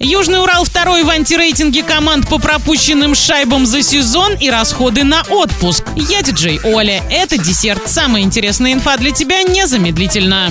Южный Урал второй в антирейтинге команд по пропущенным шайбам за сезон и расходы на отпуск. Я диджей Оля. Это десерт. Самая интересная инфа для тебя незамедлительно.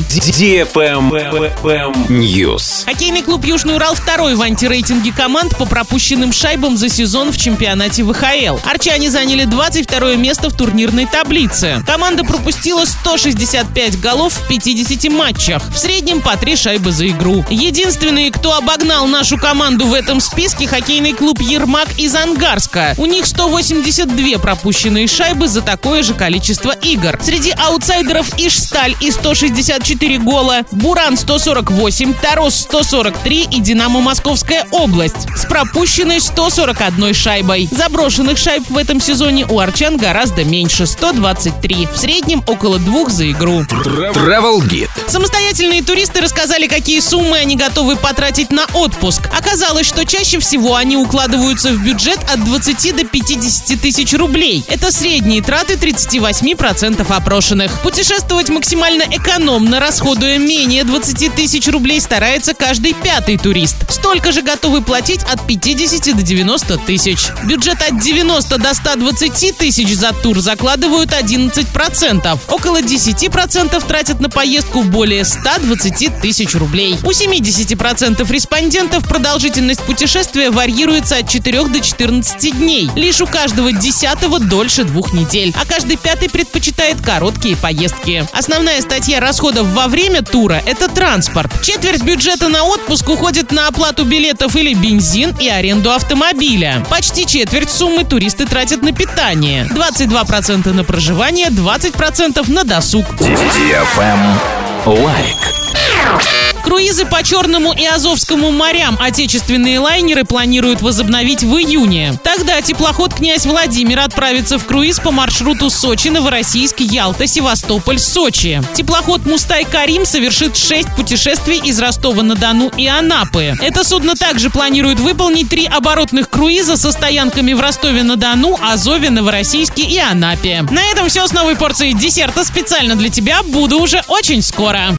News. Хоккейный клуб Южный Урал второй в антирейтинге команд по пропущенным шайбам за сезон в чемпионате ВХЛ. Арчане заняли 22 место в турнирной таблице. Команда пропустила 165 голов в 50 матчах. В среднем по 3 шайбы за игру. Единственные, кто обогнал нашу команду в этом списке хоккейный клуб «Ермак» из Ангарска. У них 182 пропущенные шайбы за такое же количество игр. Среди аутсайдеров Ишсталь и 164 гола, Буран 148, Тарос 143 и Динамо Московская область с пропущенной 141 шайбой. Заброшенных шайб в этом сезоне у арчан гораздо меньше – 123. В среднем около двух за игру. Travel Guide. Самостоятельные туристы рассказали, какие суммы они готовы потратить на отпуск. Оказалось, что чаще всего они укладываются в бюджет от 20 до 50 тысяч рублей. Это средние траты 38% опрошенных. Путешествовать максимально экономно, расходуя менее 20 тысяч рублей, старается каждый пятый турист. Столько же готовы платить от 50 до 90 тысяч. Бюджет от 90 до 120 тысяч за тур закладывают 11%. Около 10% тратят на поездку более 120 тысяч рублей. У 70% респондентов продолжительность путешествия варьируется от 4 до 14 дней. Лишь у каждого десятого дольше двух недель, а каждый пятый предпочитает короткие поездки. Основная статья расходов во время тура – это транспорт. Четверть бюджета на отпуск уходит на оплату билетов или бензин и аренду автомобиля. Почти четверть суммы туристы тратят на питание. 22% на проживание, 20% на досуг. Лайк. Круизы по Черному и Азовскому морям отечественные лайнеры планируют возобновить в июне. Тогда теплоход «Князь Владимир» отправится в круиз по маршруту Сочи, Новороссийск, Ялта, Севастополь, Сочи. Теплоход «Мустай Карим» совершит 6 путешествий из Ростова-на-Дону и Анапы. Это судно также планирует выполнить три оборотных круиза со стоянками в Ростове-на-Дону, Азове, Новороссийске и Анапе. На этом все с новой порцией десерта специально для тебя. Буду уже очень скоро.